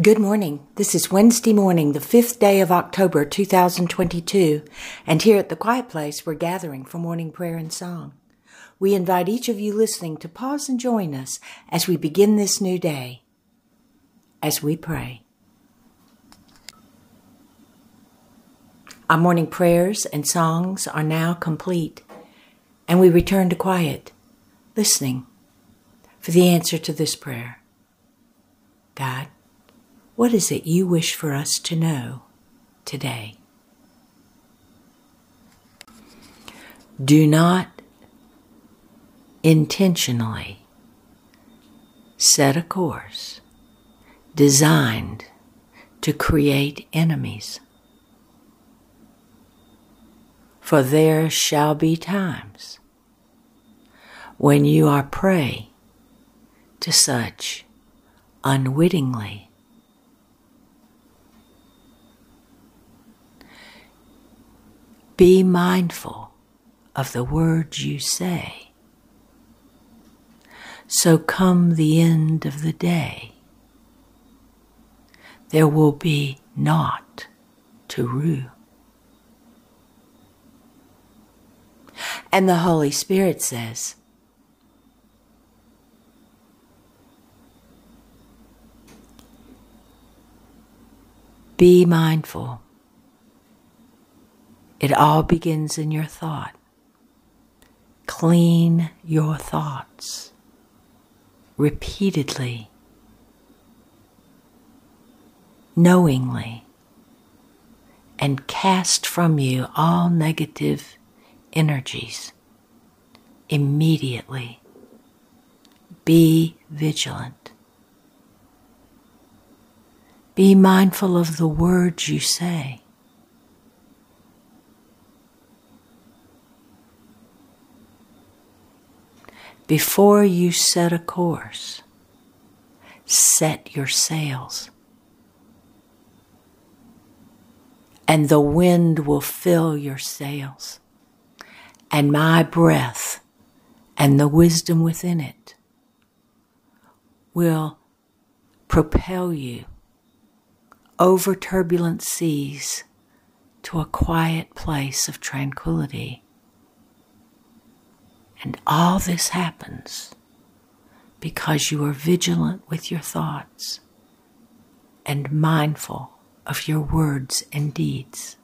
Good morning. This is Wednesday morning, the fifth day of October 2022, and here at the Quiet Place, we're gathering for morning prayer and song. We invite each of you listening to pause and join us as we begin this new day. As we pray. Our morning prayers and songs are now complete, and we return to quiet, listening for the answer to this prayer. God, what is it you wish for us to know today? Do not intentionally set a course designed to create enemies. For there shall be times when you are prey to such unwittingly. Be mindful of the words you say. So come the end of the day, there will be naught to rue. And the Holy Spirit says, Be mindful. It all begins in your thought. Clean your thoughts repeatedly, knowingly, and cast from you all negative energies immediately. Be vigilant. Be mindful of the words you say. Before you set a course, set your sails. And the wind will fill your sails, and my breath and the wisdom within it will propel you over turbulent seas to a quiet place of tranquility. And all this happens because you are vigilant with your thoughts and mindful of your words and deeds.